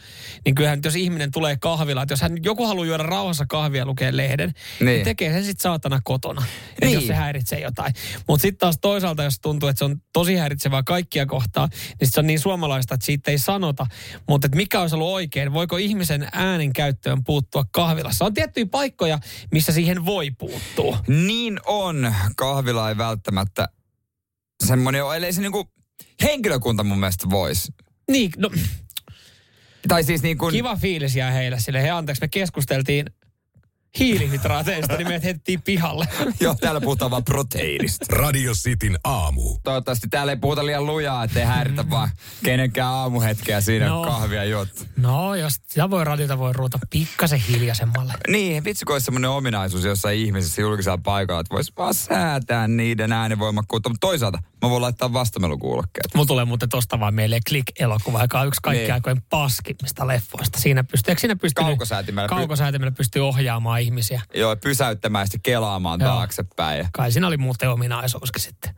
niin kyllähän jos ihminen tulee kahvila, että jos hän, joku haluaa juoda rauhassa kahvia ja lukea lehden, niin, niin tekee sen sitten saatana kotona, niin. jos se häiritsee jotain. Mutta sitten taas toisaalta, jos tuntuu, että se on tosi häiritsevää kaikkia kohtaa, niin se on niin suomalaista, että siitä ei sanota. Mutta mikä olisi ollut oikein? Voiko ihmisen äänen käyttöön puuttua kahvilassa? On tiettyjä paikkoja, missä siihen voi puuttua. Niin on. Kahvila ei välttämättä semmoinen ole, ellei se niinku henkilökunta mun mielestä voisi. Niin, no... Tai siis niin kuin... Kiva fiilis jää heille sille. He anteeksi, me keskusteltiin hiilihydraateista, niin meidät heitettiin pihalle. Joo, täällä puhutaan vaan proteiinista. Radio Cityn aamu. Toivottavasti täällä ei puhuta liian lujaa, ettei häiritä vaan kenenkään aamuhetkeä siinä no, kahvia juot. No, jos sitä voi radiota voi ruuta pikkasen hiljaisemmalle. Niin, vitsi kun olisi semmoinen ominaisuus jossain ihmisessä julkisella paikalla, että voisi vaan säätää niiden äänivoimakkuutta. Mutta toisaalta mä voin laittaa vastamelukuulokkeet. Mulla tulee muuten tosta vaan meille Click-elokuva, joka on yksi kaikkien niin. aikojen paskimmista leffoista. Siinä pystyy, siinä pystyy kaukosäätimellä, kaukosäätimellä pystyy ohjaamaan ihmisiä. Joo, pysäyttämään ja kelaamaan Joo. taaksepäin. Kai siinä oli muuten ominaisuuskin sitten.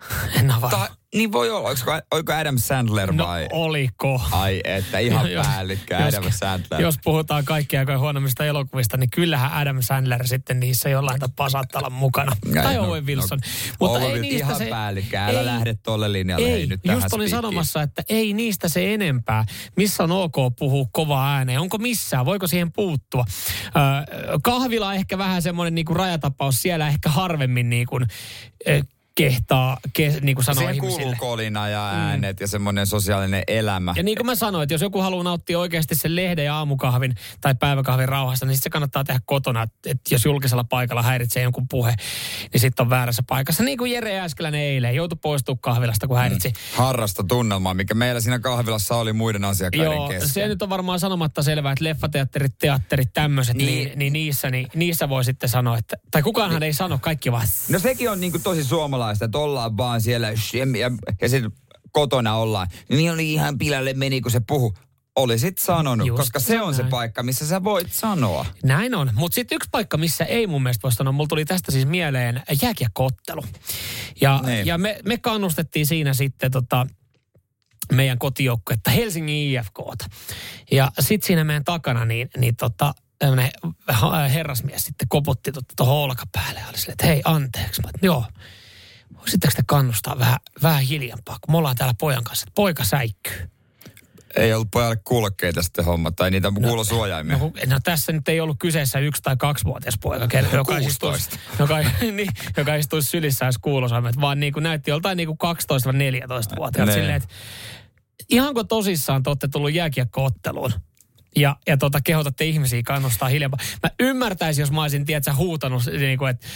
En ole varma. Ta- niin voi olla. Oliko, oliko Adam Sandler no, vai? No oliko. Ai että ihan päällikkö Adam Sandler. Jos puhutaan kaikkia aikojen huonommista elokuvista, niin kyllähän Adam Sandler sitten niissä jollain tapaa saattaa olla mukana. Ja, tai no, Owen no, Wilson. No, Mutta Owen ei niistä ihan se, päällikkö. Älä ei, lähde tolle linjalle. Ei, ei nyt just olin sanomassa, että ei niistä se enempää. Missä on ok puhua kova ääneen? Onko missään? Voiko siihen puuttua? Äh, kahvila ehkä vähän semmoinen niinku rajatapaus. Siellä ehkä harvemmin niinku, kehtaa, ke, niin kuin sanoa Siihen ihmisille. kuuluu kolina ja mm. äänet mm. ja semmoinen sosiaalinen elämä. Ja niin kuin mä sanoin, että jos joku haluaa nauttia oikeasti sen lehden ja aamukahvin tai päiväkahvin rauhassa, niin sitten se kannattaa tehdä kotona. Että jos julkisella paikalla häiritsee jonkun puhe, niin sitten on väärässä paikassa. Niin kuin Jere Äskeläinen eilen joutui poistua kahvilasta, kun häiritsi. Mm. Harrasta tunnelmaa, mikä meillä siinä kahvilassa oli muiden asiakkaiden Joo, kesken. se nyt on varmaan sanomatta selvää, että leffateatterit, teatterit, tämmöiset, niin, niin, niin, niissä, niin, niissä voi sitten sanoa, että, tai kukaanhan niin. ei sano, kaikki vaan. No sekin on niin kuin tosi suomalainen suomalaista, että ollaan vaan siellä ja, ja sitten kotona ollaan. Niin oli ihan pilalle meni, kun se puhu olisit sanonut, Just koska se on näin. se paikka, missä sä voit sanoa. Näin on, mutta sitten yksi paikka, missä ei mun mielestä voi sanoa, mulla tuli tästä siis mieleen jääkiekkottelu. Ja, niin. ja me, me kannustettiin siinä sitten tota, meidän kotijoukkuetta Helsingin IFKta. Ja sitten siinä meidän takana niin, niin tota, herrasmies sitten koputti tuohon tota, olkapäälle ja oli silleen, että hei anteeksi. Mä, joo, voisitteko te kannustaa vähän, vähän hiljempaa, kun me ollaan täällä pojan kanssa, että poika säikkyy. Ei ollut pojalle kuulokkeita sitten homma, tai niitä no, kuulosuojaimia. No, no, tässä nyt ei ollut kyseessä yksi- tai kaksivuotias poika, joka, istuisi, joka, niin, joka istuisi sylissään kuulosuojaimet, vaan niin kuin näytti joltain niin kuin 12-14-vuotiaalta. Silleen, että ihanko tosissaan te olette tullut jääkiekkootteluun? ja, ja tota, kehotatte ihmisiä kannustaa hiljempaa. Mä ymmärtäisin, jos mä olisin, tiedätkö, huutanut, niin kuin, että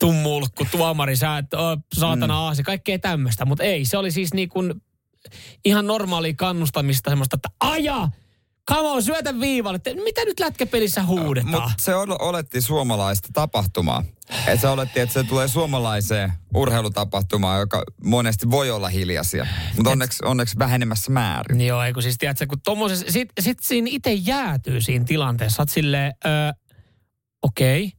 tummulkku, tuomari, sä, et, oh, saatana mm. aasi, kaikkea tämmöistä. Mutta ei, se oli siis niin kuin ihan normaali kannustamista semmoista, että aja! Come on, syötä viivalle. Mitä nyt lätkäpelissä huudetaan? Mutta se oletti suomalaista tapahtumaa. Että se oletti, että se tulee suomalaiseen urheilutapahtumaan, joka monesti voi olla hiljaisia. Mutta onneksi, onneksi vähenemässä määrin. Joo, eikö siis tiedätkö, kun tommosessa, sit, sit siinä itse jäätyy siinä tilanteessa. Oot silleen, öö, okei, okay,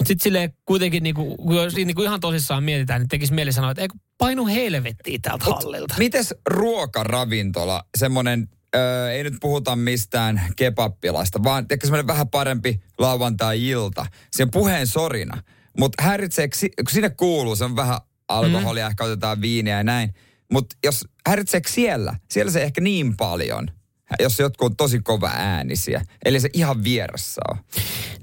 mutta sitten silleen kuitenkin, niinku, jos niinku ihan tosissaan mietitään, niin tekisi mieli sanoa, että eikö painu helvettiin täältä Mut hallilta. Mites ruokaravintola, semmoinen, öö, ei nyt puhuta mistään kebappilasta, vaan ehkä semmoinen vähän parempi lauantai-ilta. Sen puheen sorina. Mutta häiritseekö, kun sinne kuuluu, se on vähän alkoholia, mm. ehkä otetaan viiniä ja näin. Mutta jos häiritseekö siellä, siellä se ehkä niin paljon – jos jotkut on tosi kova äänisiä. Eli se ihan vieressä on.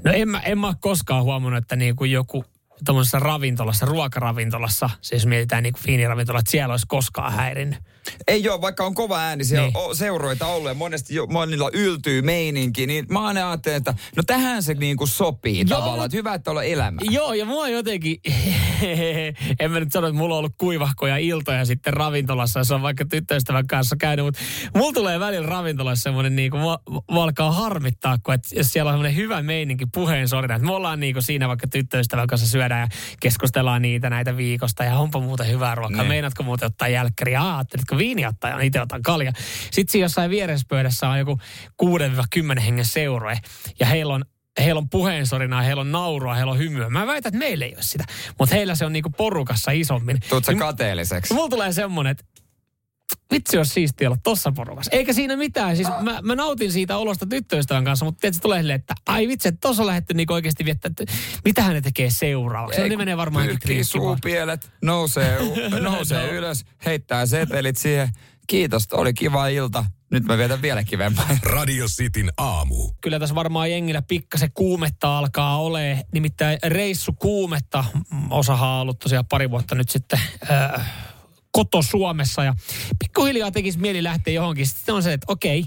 No en mä, en mä koskaan huomannut, että niin kuin joku tuommoisessa ravintolassa, ruokaravintolassa, siis mietitään niin kuin fiiniravintola, että siellä olisi koskaan häirinnyt. Ei ole, vaikka on kova äänisiä Niin. niin. seuroita ollut ja monesti jo, monilla yltyy meininki, niin mä aina ajattelen, että no tähän se niinku sopii Joo. tavallaan, että hyvä, että olla elämä. Joo, ja mua jotenkin, en mä nyt sano, että mulla on ollut kuivahkoja iltoja sitten ravintolassa, jos on vaikka tyttöystävän kanssa käynyt, mutta mulla tulee välillä ravintolassa semmoinen, niin kuin, mua, mua alkaa harmittaa, kun että jos siellä on semmoinen hyvä meininki puheen sorina, että me ollaan niin kuin siinä vaikka tyttöystävän kanssa syödään ja keskustellaan niitä näitä viikosta ja onpa muuten hyvää ruokaa. Niin. Meinaatko muuten ottaa jälkkäriä? Aa, ajattelitko viini ottaa? Ja itse otan kalja. Sitten siinä jossain vieressä pöydässä on joku 6-10 hengen seurue ja heillä on heillä on puheensorinaa, heillä on naurua, heillä on hymyä. Mä väitän, että meillä ei ole sitä. Mutta heillä se on niinku porukassa isommin. Tuut sä Niin kateelliseksi? Mulla tulee semmonen, että vitsi olisi siistiä olla tossa porukassa. Eikä siinä mitään. Siis mä, mä nautin siitä olosta tyttöystävän kanssa, mutta tietysti tulee silleen, että ai vitsi, että tossa on lähdetty niinku oikeasti viettää, että mitähän ne tekee seuraavaksi. Ei, ne kun menee varmaan suupielet, nousee, nousee ylös, heittää setelit siihen. Kiitos, oli kiva ilta. Nyt mä vietän vielä kivempaa. Radio Cityn aamu. Kyllä tässä varmaan jengillä pikkasen kuumetta alkaa ole. Nimittäin reissu kuumetta. Osahan on ollut tosiaan pari vuotta nyt sitten äh, koto Suomessa ja pikkuhiljaa tekisi mieli lähteä johonkin. Sitten on se, että okei,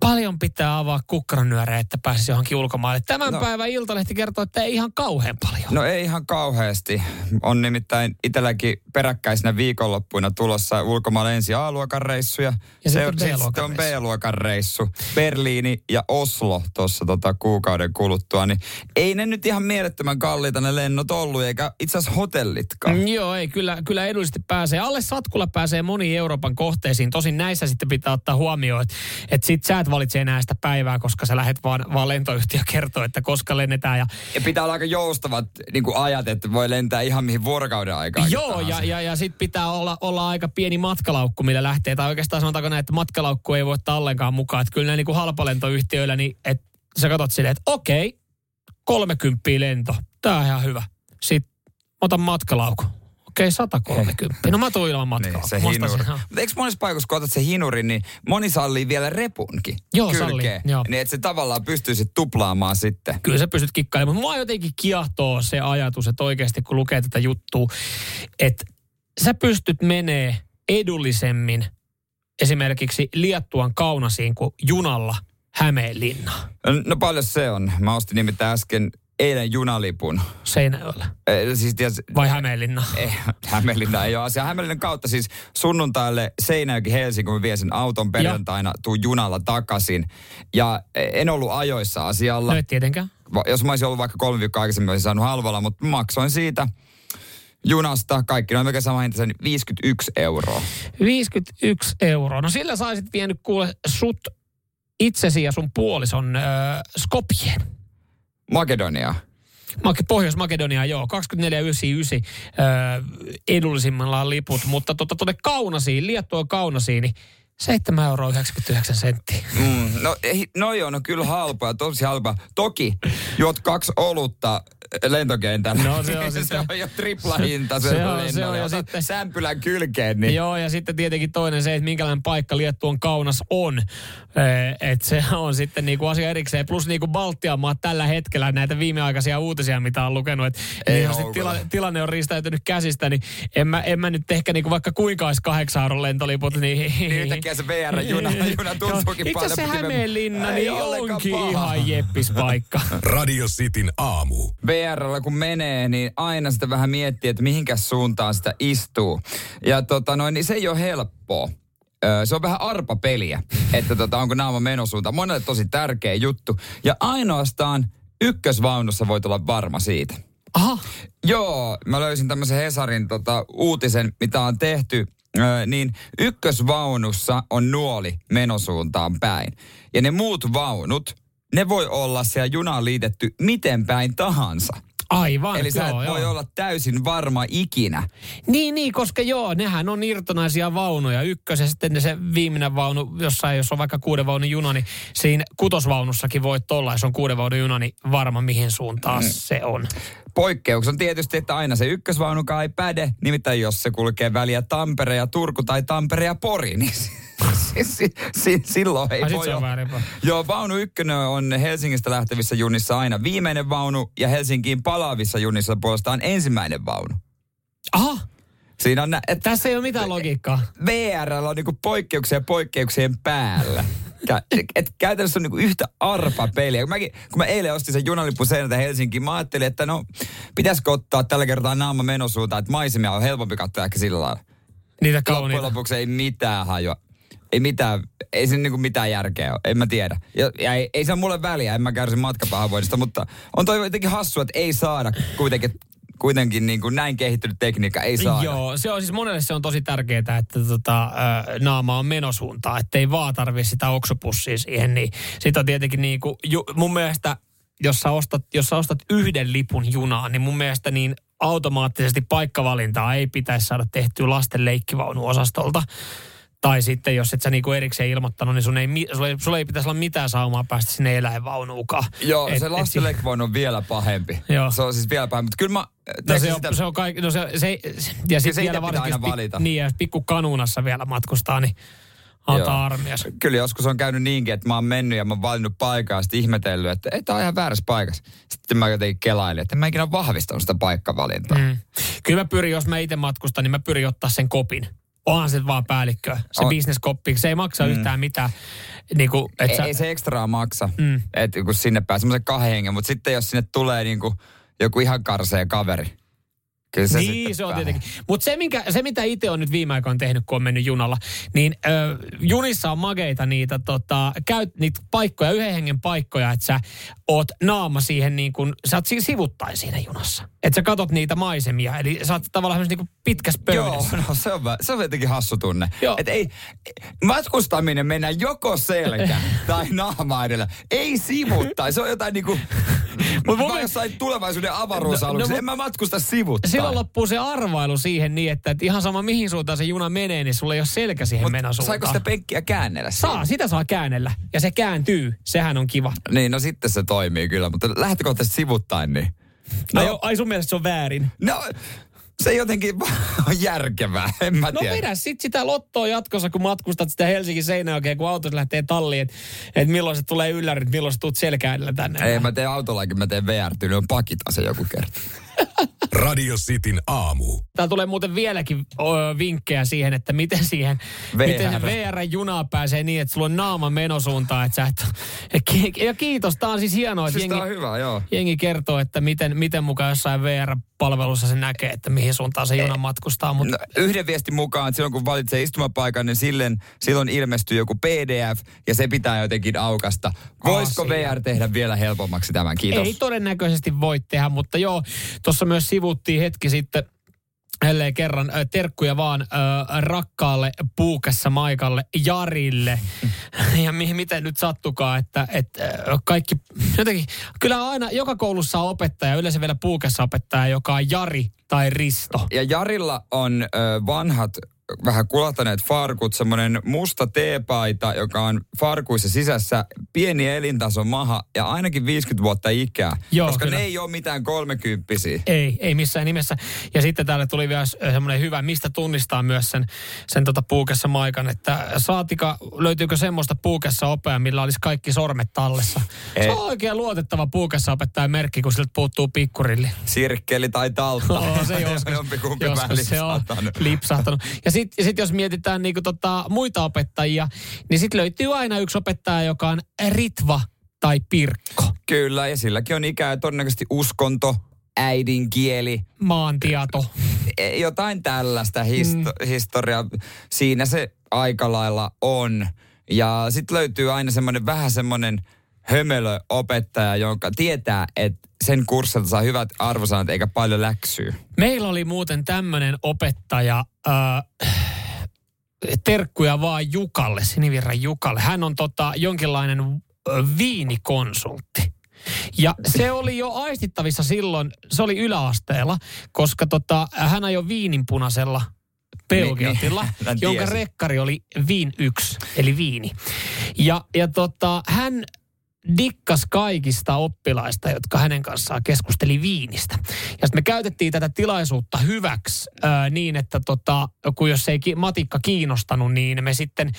paljon pitää avaa kukkaronyörejä, että pääsisi johonkin ulkomaille. Tämän no. Päivän Iltalehti kertoo, että ei ihan kauhean paljon. No ei ihan kauheasti. On nimittäin itselläkin peräkkäisinä viikonloppuina tulossa ulkomaille ensin A-luokan reissuja. Ja sit B-luokan sitten on reissu. B-luokan reissu. Berliini ja Oslo tuossa tota kuukauden kuluttua. Niin ei ne nyt ihan mielettömän kalliita ne lennot ollut, eikä itse asiassa hotellitkaan. Mm, Joo, ei, kyllä, kyllä edullisesti pääsee. Alle satkulla pääsee moniin Euroopan kohteisiin. Tosin näissä sitten pitää ottaa huomioon, että, että sit sä et valitse enää sitä päivää, koska sä lähet vaan, vaan lentoyhtiö kertoo, että koska lennetään. Ja, Ja pitää olla aika joustavat niin kuin ajat, että voi lentää ihan mihin vuorokauden aikaan. joo, ja, ja, ja sitten pitää olla, olla aika pieni matkalaukku, millä lähtee. Tai oikeastaan sanotaanko näin, että matkalaukku ei voi ottaa ollenkaan mukaan. Että kyllä näin niin kuin halpalentoyhtiöillä, niin että sä katsot silleen, että okei, 30 lento. Tää on ihan hyvä. Sitten otan matkalaukun. Okei, 130. No mä tuun ilman Niin, matkaa. se hinuri. Mutta eikö monessa paikassa, kun otat se hinurin, niin moni sallii vielä repunkin Joo, kylkeen. sallii, joo. Niin, että se tavallaan pystyy sitten tuplaamaan sitten. Kyllä sä pystyt kikkailemaan. Mua jotenkin kiehtoo se ajatus, että oikeasti kun lukee tätä juttua, että sä pystyt menee edullisemmin esimerkiksi Liettuan Kaunasiin kuin junalla Hämeenlinnaan No paljon se on. Mä ostin nimittäin äsken eilen junalipun. Seinäjoella. Eh, siis ties, Vai Hämeenlinna? eh, Hämeenlinna ei ole asia. Hämeenlinnan kautta siis sunnuntaille Seinäjoki Helsinki, kun vien sen auton perjantaina, tuun junalla takaisin. Ja en ollut ajoissa asialla. No et tietenkään. Jos mä olisin ollut vaikka kolme viikkoa aikaisemmin, olisin saanut halvalla, mutta maksoin siitä junasta, kaikki noin melkein sama hinta, sen 51 euroa. 51 euroa. No sillä saisit vienyt kuule sut itsesi ja sun puolison äh, Skopjeen. Makedonia. Make- Pohjois-Makedonia, joo, 24,99 öö, edullisimmillaan liput, mutta tuota, tuonne Kaunasiin, Liettuan Kaunasiin, niin 7,99 euroa senttiä. Mm, no, ei, no joo, no kyllä halpaa, tosi halpaa. Toki juot kaksi olutta lentokentällä. No se on se sitten- on jo tripla hinta Se se on- se on jo sitten- Sämpylän kylkeen, niin Joo, ja sitten tietenkin toinen se, että minkälainen paikka Liettuan Kaunas on. Että se on sitten niinku asia erikseen. Plus niinku Baltian maat tällä hetkellä näitä viimeaikaisia uutisia, mitä on lukenut. Että Ei tila, houkutella. tilanne on riistäytynyt käsistä, niin en mä, en mä nyt ehkä niinku vaikka kuinka olisi kahdeksan euron lentoliput, niin... niin yhtäkkiä se VR-juna juna tuntuukin Itse paljon asiassa se Hämeenlinna Ei niin onkin paha. ihan jeppis paikka. Radio Cityn aamu. VRllä kun menee, niin aina sitä vähän miettii, että mihinkä suuntaan sitä istuu. Ja tota noin, niin se ei ole helppoa. Se on vähän arpapeliä, että tota, onko naama menosuunta. Monelle tosi tärkeä juttu. Ja ainoastaan ykkösvaunussa voi olla varma siitä. Aha, Joo, mä löysin tämmöisen Hesarin tota, uutisen, mitä on tehty. Öö, niin ykkösvaunussa on nuoli menosuuntaan päin. Ja ne muut vaunut, ne voi olla siellä junaan liitetty miten päin tahansa. Aivan. Eli sä et joo, voi joo. olla täysin varma ikinä. Niin, niin, koska joo, nehän on irtonaisia vaunuja. Ykkös ja sitten se viimeinen vaunu, jossain, jos on vaikka kuuden vaunun juna, niin siinä kutosvaunussakin voit olla, jos on kuuden vaunun juna, niin varma mihin suuntaan mm. se on. Poikkeus on tietysti, että aina se ykkösvaunukaan ei päde. Nimittäin jos se kulkee väliä Tampere ja Turku tai Tampere ja Pori, niin si, si, si, silloin ei Ai voi olla. Joo, vaunu ykkönen on Helsingistä lähtevissä junissa aina viimeinen vaunu ja Helsinkiin palaavissa junissa puolestaan ensimmäinen vaunu. Aha, Siinä on nä- et tässä ei ole mitään logiikkaa. VR on niinku poikkeuksia poikkeuksien päällä. Kä- et käytännössä on niinku yhtä arpa peliä. Kun, mäkin, kun mä eilen ostin sen junalipun seinältä Helsinkiin, mä ajattelin, että no pitäisikö ottaa tällä kertaa naama menosuuntaan, että maisemia on helpompi katsoa ehkä sillä lailla. Niitä Loppujen kauniita. lopuksi ei mitään hajua. Ei mitään, ei se niinku mitään järkeä ole, en mä tiedä. Ja, ja ei, ei se mulle väliä, en mä kärsi matkapahoinvoinnista, mutta on toi jotenkin hassua, että ei saada kuitenkin, kuitenkin niin kuin näin kehittynyt tekniikka, ei saada. Joo, se on siis monelle se on tosi tärkeää, että tota, naama on menosuuntaa, ettei vaan tarvitse sitä oksupussia siihen. Niin sit on tietenkin niin kuin, ju, mun mielestä, jos sä, ostat, jos sä ostat yhden lipun junaan, niin mun mielestä niin automaattisesti paikkavalintaa ei pitäisi saada tehtyä lasten leikkivaunuosastolta. Tai sitten jos et sä niinku erikseen ilmoittanut, niin sun ei, sulla ei, sulla ei pitäisi olla mitään saumaa päästä sinne eläinvaunuukaan. Joo, Et- se et lasten leikkivaunu on vielä pahempi. Joo. Se on siis vielä pahempi, mutta kyllä mä... No se on, sitä- se on kaikki, no se, se, ja sitten vielä pitää varsinkin, aina pik- valita. niin, ja jos pikku kanuunassa vielä matkustaa, niin Joo. antaa armias. Kyllä joskus on käynyt niinkin, että mä oon mennyt ja mä oon valinnut paikkaa ja sitten ihmetellyt, että ei, tää on ihan väärässä paikassa. Sitten mä jotenkin kelailin, että en mä ikinä ole vahvistanut sitä paikkavalintaa. Mm. Kyllä mä pyrin, jos mä itse matkustan, niin mä pyrin ottaa sen kopin. Onhan se vaan päällikkö, se On. bisneskoppi. Se ei maksa mm. yhtään mitään. Niin kuin, et Ei, sä, ei se ekstraa maksa, Mm. että kun sinne pääsee semmoisen kahden hengen, mutta sitten jos sinne tulee niinku joku ihan karsea kaveri, kyllä se niin, se on tietenkin. Mutta se, minkä, se, mitä itse on nyt viime aikoina tehnyt, kun on mennyt junalla, niin ö, junissa on mageita niitä, tota, käyt niitä paikkoja, yhden hengen paikkoja, että sä oot naama siihen niin kuin, sä oot si- sivuttain siinä junassa. Että sä katot niitä maisemia, eli sä oot tavallaan niin pitkässä Joo, pöydässä. no se on, se on jotenkin hassu tunne. Joo. Et ei, matkustaminen mennään joko selkä tai naama edellä. Ei sivuttain. Se on jotain niinku... Mut mun mä jossain tulevaisuuden avaruusaluksessa. No, no, en mä matkusta sivuttain. Silloin loppuu se arvailu siihen niin, että, että ihan sama mihin suuntaan se juna menee, niin sulla ei ole selkä siihen Mut menosuuntaan. saiko sitä penkkiä käännellä? siinä? Saa, sitä saa käännellä. Ja se kääntyy. Sehän on kiva. Niin, no sitten se toimii kyllä, mutta lähtökohtaisesti sivuttain, niin... No. No, Ai, ai sun mielestä se on väärin? no se jotenkin on järkevää, en mä No tiedä. vedä sit sitä lottoa jatkossa, kun matkustat sitä Helsingin Seinäjokeen, kun autos lähtee talliin, että et milloin se tulee yllärit, milloin sä tuut selkä edellä tänne. Ei, mä teen autollakin, mä teen VR-tyylyn, pakitaan se joku kerta. Radio Cityn aamu. Täällä tulee muuten vieläkin ö, vinkkejä siihen, että miten siihen, VR. miten VR-junaa pääsee niin, että sulla on naama menosuuntaan, että sä et, ja kiitos, tää on siis hienoa, että Siis jengi, tää on hyvä, joo. jengi kertoo, että miten, miten mukaan jossain VR-palvelussa se näkee, että mihin suuntaan se juna matkustaa, mutta No, yhden viestin mukaan, että silloin kun valitsee istumapaikan, niin sillen, silloin ilmestyy joku PDF ja se pitää jotenkin aukasta. Voisiko Asia. VR tehdä vielä helpommaksi tämän? Kiitos. Ei todennäköisesti voi tehdä, mutta joo, tuossa myös sivuttiin hetki sitten Jälleen kerran ö, terkkuja vaan ö, rakkaalle puukassa Maikalle Jarille. Ja mi- miten nyt sattukaa, että, että ö, kaikki jotenkin, kyllä aina joka koulussa on opettaja, yleensä vielä puukassa opettaja, joka on Jari tai Risto. Ja Jarilla on ö, vanhat vähän kulahtaneet farkut, semmoinen musta teepaita, joka on farkuissa sisässä, pieni elintaso maha ja ainakin 50 vuotta ikää. Joo, koska kyllä. ne ei ole mitään kolmekymppisiä. Ei, ei missään nimessä. Ja sitten täällä tuli vielä semmoinen hyvä, mistä tunnistaa myös sen, sen tota puukessa maikan, että saatika, löytyykö semmoista puukessa opea, millä olisi kaikki sormet tallessa. Ei. Se on oikein luotettava puukessa opettajan merkki, kun siltä puuttuu pikkurilli. Sirkkeli tai taltta. Oo, se joskus, se on lipsahtanut. Ja sitten sit jos mietitään niinku tota muita opettajia, niin sitten löytyy aina yksi opettaja, joka on Ritva tai Pirkko. Kyllä, ja silläkin on ikää todennäköisesti uskonto, äidinkieli, Maantieto. e- jotain tällaista histo- mm. historiaa. Siinä se aika lailla on. Ja sitten löytyy aina semmoinen vähän semmoinen hömelöopettaja, jonka tietää, että sen kurssilta saa hyvät arvosanat eikä paljon läksyä. Meillä oli muuten tämmöinen opettaja, äh, terkkuja vaan Jukalle, Sinivirran Jukalle. Hän on tota, jonkinlainen viinikonsultti. Ja se oli jo aistittavissa silloin, se oli yläasteella, koska tota, hän ajoi viininpunaisella Peugeotilla, Niin, niin. Jonka rekkari oli Viin 1, eli viini. Ja, ja tota, hän dikkas kaikista oppilaista, jotka hänen kanssaan keskusteli viinistä. Ja sitten me käytettiin tätä tilaisuutta hyväksi ää, niin, että tota, kun jos ei matikka kiinnostanut, niin me sitten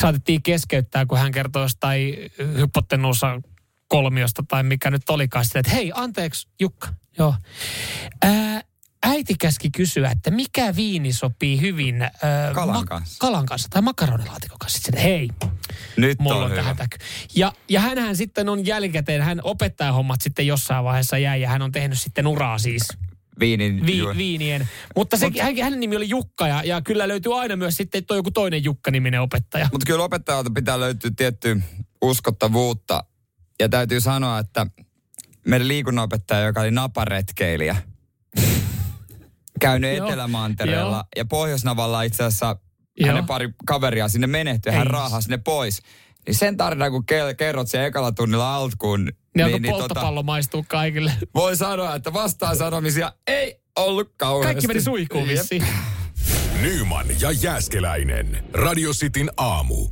saatettiin keskeyttää, kun hän kertoi jostain hypottenuussa kolmiosta tai mikä nyt olikaan sitten, että hei, anteeksi Jukka, joo. Ää, äiti käski kysyä, että mikä viini sopii hyvin äh, kalan, ma- kanssa. kalan kanssa tai makaronilaatikon kanssa. Sitten hei, nyt mulla on, on tähän täky. Ja, ja hänhän sitten on jälkikäteen, hän opettajahommat sitten jossain vaiheessa jäi ja hän on tehnyt sitten uraa siis Viinin, vi, viinien. Mutta se, hän, hänen nimi oli Jukka ja, ja kyllä löytyy aina myös sitten, että on joku toinen Jukka-niminen opettaja. Mutta kyllä opettajalta pitää löytyä tiettyä uskottavuutta. Ja täytyy sanoa, että meidän liikunnanopettaja, joka oli naparetkeilijä, käynyt Joo. Etelämantereella Joo. ja Pohjoisnavalla itse asiassa Joo. hänen pari kaveria sinne menehtyi, hän raahasi ne pois. Niin sen tarinan, kun ke- kerrot sen ekalla tunnilla alkuun, Niin, niin, niin, niin polttopallo maistuu kaikille. voi sanoa, että vastaan sanomisia ei ollut kauheasti. Kaikki meni suihkuun vissiin. Nyman ja Jääskeläinen. Radio Cityn aamu.